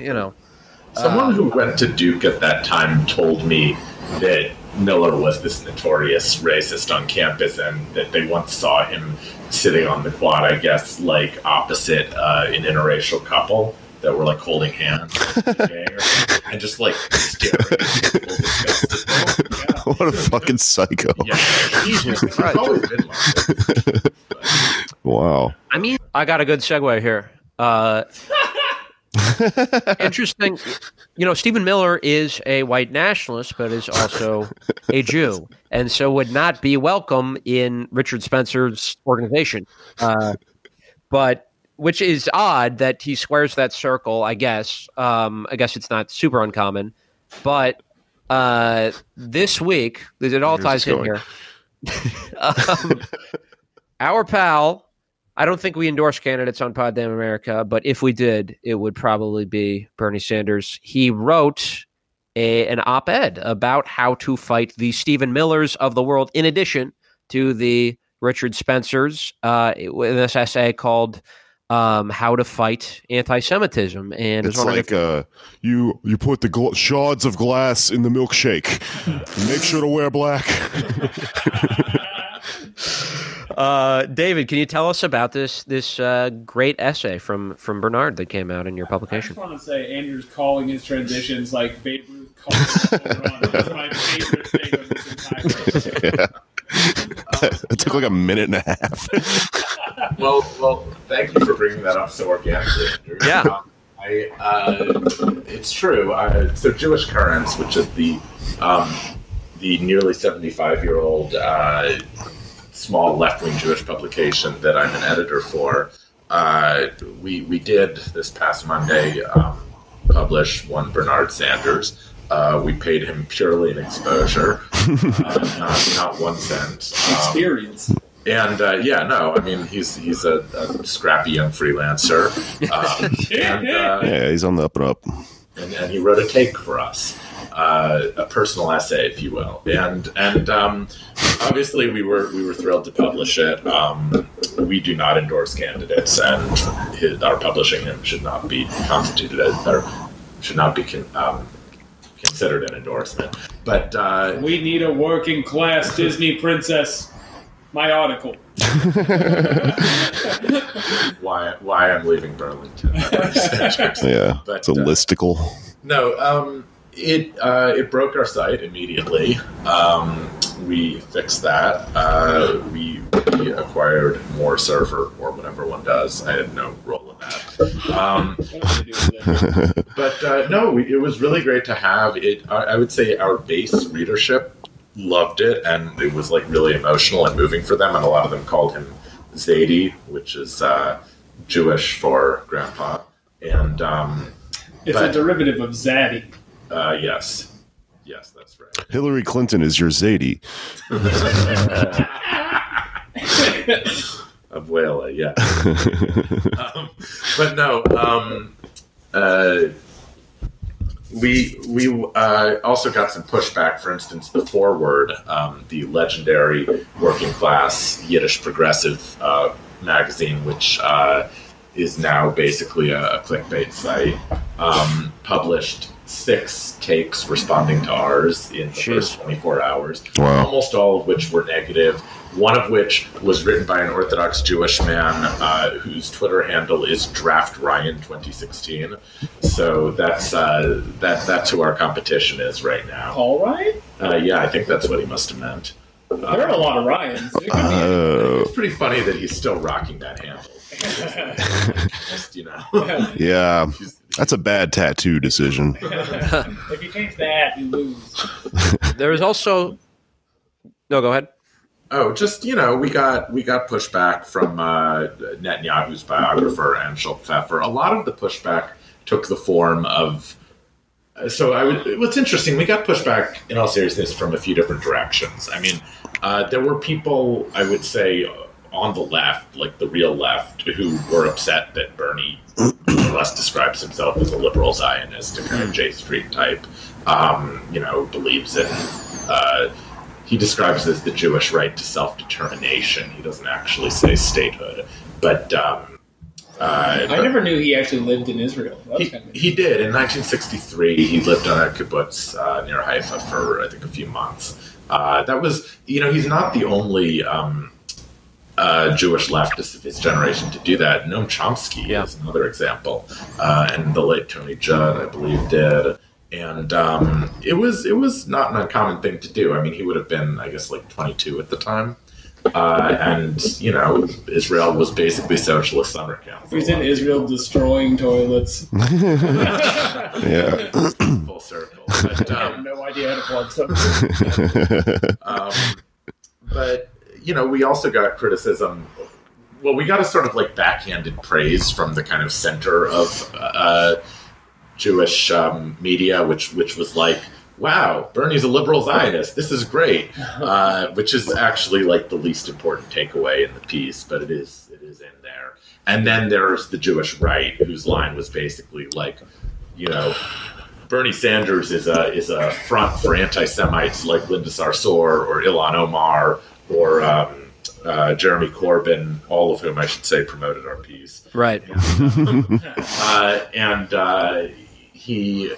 you know. Someone who went to Duke at that time told me that Miller was this notorious racist on campus, and that they once saw him sitting on the quad, I guess, like opposite uh, an interracial couple that were like holding hands and just like staring at people disgustedly. what a fucking psycho. Yeah, he's, he's always been like Wow. I mean, I got a good segue here. Uh, interesting. You know, Stephen Miller is a white nationalist, but is also a Jew, and so would not be welcome in Richard Spencer's organization. Uh, but which is odd that he squares that circle. I guess. Um, I guess it's not super uncommon, but uh, this week it all Here's ties in here. um, our pal I don't think we endorse candidates on Pod Damn America, but if we did, it would probably be Bernie Sanders. He wrote a, an op ed about how to fight the Stephen Millers of the world, in addition to the Richard Spencers, uh, in this essay called um, How to Fight Anti Semitism. And It's like uh, you you put the gl- shards of glass in the milkshake. Make sure to wear black. Uh, David, can you tell us about this this uh, great essay from from Bernard that came out in your I publication? just want to say Andrew's calling his transitions like Babe Ruth calling his home run. That's my favorite thing of this entire yeah. it took like a minute and a half. Well, well, thank you for bringing that up so organically. Andrew. Yeah. Um, I, uh, it's true. I, so, Jewish Currents, which is the um, the nearly seventy-five year old uh, small left-wing Jewish publication that I'm an editor for, uh, we we did this past Monday um, publish one Bernard Sanders. Uh, we paid him purely in exposure, uh, not, not one cent. Um, experience. and uh, yeah, no, I mean he's he's a, a scrappy young freelancer, um, and, uh, yeah, he's on the up and up. and and he wrote a take for us, uh, a personal essay, if you will, and and um, obviously we were we were thrilled to publish it. Um, we do not endorse candidates, and his, our publishing him should not be constituted as or should not be con, um, considered an endorsement. But uh, We need a working class Disney princess. My article. why why I'm leaving Burlington? Yeah, But, it's a uh, listicle. No, um, it uh, it broke our site immediately. Um, we fixed that. Uh, we, we acquired more server or whatever one does. I had no role in that. Um, What am I doing with that? but uh, no, we, it was really great to have it. I, I would say our base readership loved it, and it was like really emotional and moving for them. And a lot of them called him Zadie, which is uh, Jewish for grandpa. And um, It's But- a derivative of Zaddy. Uh, yes, yes, that's right. Hillary Clinton is your Zadie. Abuela, yeah. um, but no, um, uh, we we uh, also got some pushback. For instance, the Forward, um, the legendary working class Yiddish progressive uh, magazine, which uh, is now basically a, a clickbait site, um, published six takes responding to ours in the Jeez. first 24 hours Wow. almost all of which were negative. One of which was written by an Orthodox Jewish man uh, whose Twitter handle is Draft Ryan 2016. So that's uh, that that's who our competition is right now. All right. Uh, yeah, I think that's what he must have meant. There are a lot of Ryans. It could be Oh, It's pretty funny that he's still rocking that handle. Just you know, yeah. That's a bad tattoo decision. if you change that, you lose. There is also. No, go ahead. Oh, just you know, we got we got pushback from uh, Netanyahu's biographer Anshel Pfeffer. A lot of the pushback took the form of. So I would. What's interesting, we got pushback in all seriousness from a few different directions. I mean, uh, there were people I would say on the left, like the real left, who were upset that Bernie less describes himself as a liberal Zionist, a kind of J Street type. Um, you know, believes in. Uh, he describes as the Jewish right to self determination. He doesn't actually say statehood, but um, Uh, I never knew he actually lived in Israel. He, kind of he did in 1963. He lived on a kibbutz uh, near Haifa for I think a few months. Uh, that was, you know, he's not the only um, uh, Jewish leftist of his generation to do that. Noam Chomsky Yeah. is another example, uh, and the late Tony Judt, I believe, did. And um, it was it was not an uncommon thing to do. I mean, he would have been, I guess, like 22 at the time. Uh, and you know, Israel was basically socialist summer camp. for a He's in Israel people. destroying toilets. Yeah. full circle. But, I have um, no idea how to plug something. um, but you know, we also got criticism. Well, we got a sort of like backhanded praise from the kind of center of uh, Jewish um, media, which which was like, "Wow, Bernie's a liberal Zionist. This is great," uh, which is actually like the least important takeaway in the piece, but it is it is in there. And then there's the Jewish right, whose line was basically like, you know, Bernie Sanders is a is a front for anti-Semites like Linda Sarsour or Ilhan Omar or um, uh, Jeremy Corbyn, all of whom I should say promoted our piece. Right. Uh, and uh, he,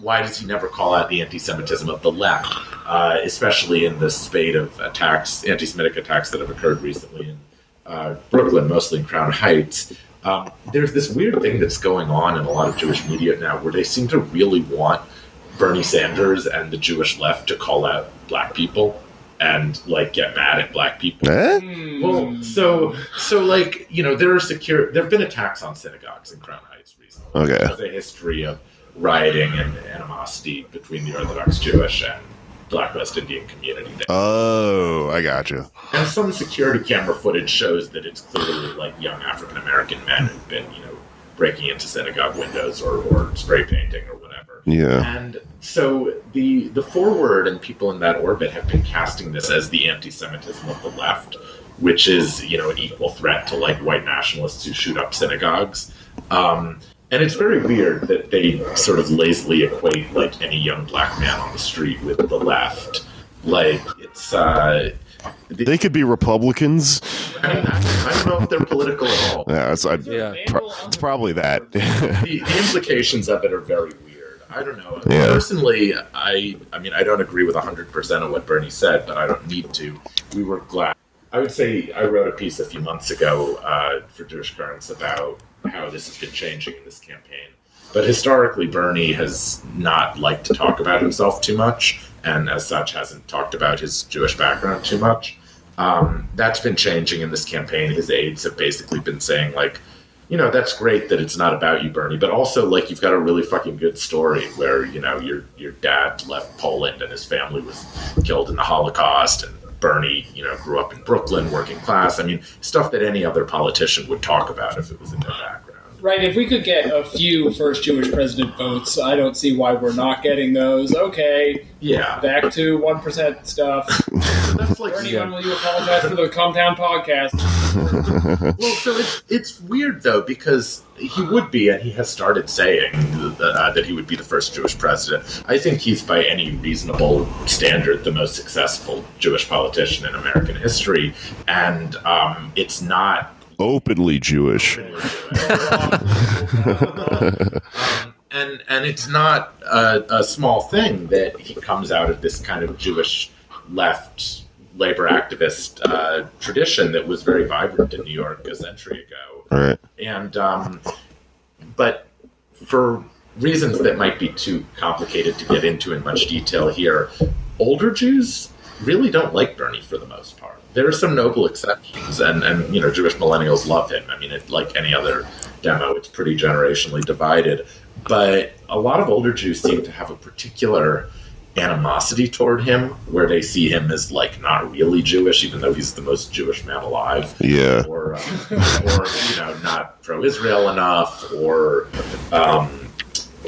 why does he never call out the anti-Semitism of the left, uh, especially in the spate of attacks, anti-Semitic attacks that have occurred recently in uh, Brooklyn, mostly in Crown Heights? Um, there's this weird thing that's going on in a lot of Jewish media now, where they seem to really want Bernie Sanders and the Jewish left to call out black people and like get mad at black people. Eh? Hmm. Well, so so like you know there are secure there have been attacks on synagogues in Crown Heights recently. Okay. There's a history of rioting and animosity between the Orthodox Jewish and Black West Indian community there. Oh, I got you. And some security camera footage shows that it's clearly like young African American men who've been you know breaking into synagogue windows or, or spray painting or whatever. Yeah. And so the the forward and people in that orbit have been casting this as the anti-Semitism of the left, which is you know an equal threat to like white nationalists who shoot up synagogues. Um, and it's very weird that they sort of lazily equate like any young black man on the street with the left. Like it's uh, They could be Republicans. I, I, I don't know if they're political at all. Yeah, it's, I, Yeah. pro- it's probably that. the, the implications of it are very weird. I don't know. Yeah. Personally, I I mean, I don't agree with 100% of what Bernie said, but I don't need to. We were glad. I would say I wrote a piece a few months ago uh, for Jewish Currents about how this has been changing in this campaign. But historically, Bernie has not liked to talk about himself too much, and as such, hasn't talked about his Jewish background too much. Um, that's been changing in this campaign. His aides have basically been saying, like, you know, that's great that it's not about you, Bernie, but also like you've got a really fucking good story where you know your your dad left Poland and his family was killed in the Holocaust, and Bernie, you know, grew up in Brooklyn, working class. I mean, stuff that any other politician would talk about if it was in their background. Right, if we could get a few first Jewish president votes, I don't see why we're not getting those. Okay, Yeah, back to 1% stuff. so that's like Bernie, when will you apologize for the Compound podcast? Well, so it's it's weird though because he would be, and he has started saying uh, that he would be the first Jewish president. I think he's by any reasonable standard the most successful Jewish politician in American history, and um, it's not. Openly Jewish. um, and and it's not a, a small thing that he comes out of this kind of Jewish left labor activist uh, tradition that was very vibrant in New York a century ago. All right. and um, but for reasons that might be too complicated to get into in much detail here, older Jews really don't like Bernie for the most part. There are some noble exceptions, and and you know Jewish millennials love him. I mean, it, like any other demo, it's pretty generationally divided. But a lot of older Jews seem to have a particular animosity toward him, where they see him as like not really Jewish, even though he's the most Jewish man alive Yeah. or uh, or you know not pro-Israel enough, or um,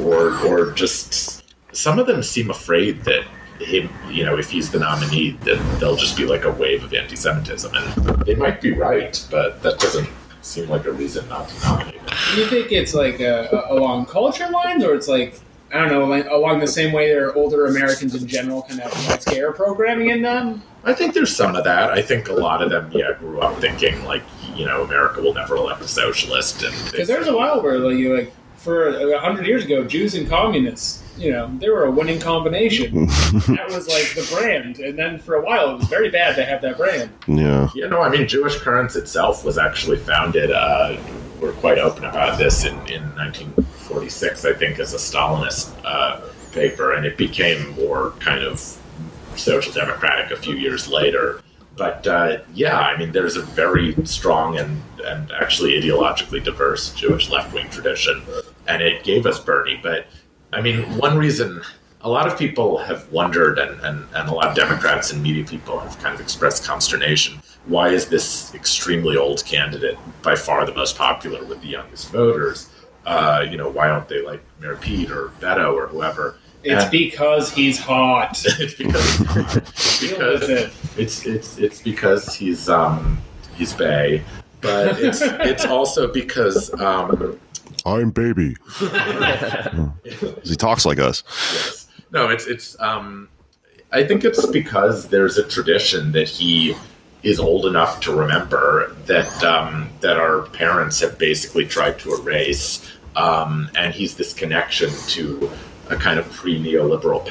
or or just some of them seem afraid that him, you know, if he's the nominee, then there'll just be like a wave of anti-Semitism, and they might be right, but that doesn't seem like a reason not to nominate him. Do you think it's like uh, along culture lines, or it's like I don't know, like along the same way there are older Americans in general kind of have scare programming in them? I think there's some of that. I think a lot of them, yeah, grew up thinking like you know America will never elect a socialist, and Because there's a while where, like, you like for a hundred years ago, Jews and communists, you know, they were a winning combination. that was like the brand, and then for a while, it was very bad to have that brand. Yeah. You know, I mean, Jewish Currents itself was actually founded. Uh, we're quite open about this in, in 1946, I think, as a Stalinist uh, paper, and it became more kind of social democratic a few years later. But uh, yeah, I mean, there's a very strong and, and actually ideologically diverse Jewish left wing tradition, and it gave us Bernie. But I mean, one reason a lot of people have wondered, and, and, and a lot of Democrats and media people have kind of expressed consternation. Why is this extremely old candidate by far the most popular with the youngest voters? Uh, you know, why don't they like Mayor Pete or Beto or whoever? It's And- because he's hot. it's because because it. it's it's it's because he's um he's bay, but it's it's also because um I'm baby. he talks like us. yes. no it's it's um I think it's because there's a tradition that he is old enough to remember that um, that our parents have basically tried to erase, um, and he's this connection to a kind of pre-neoliberal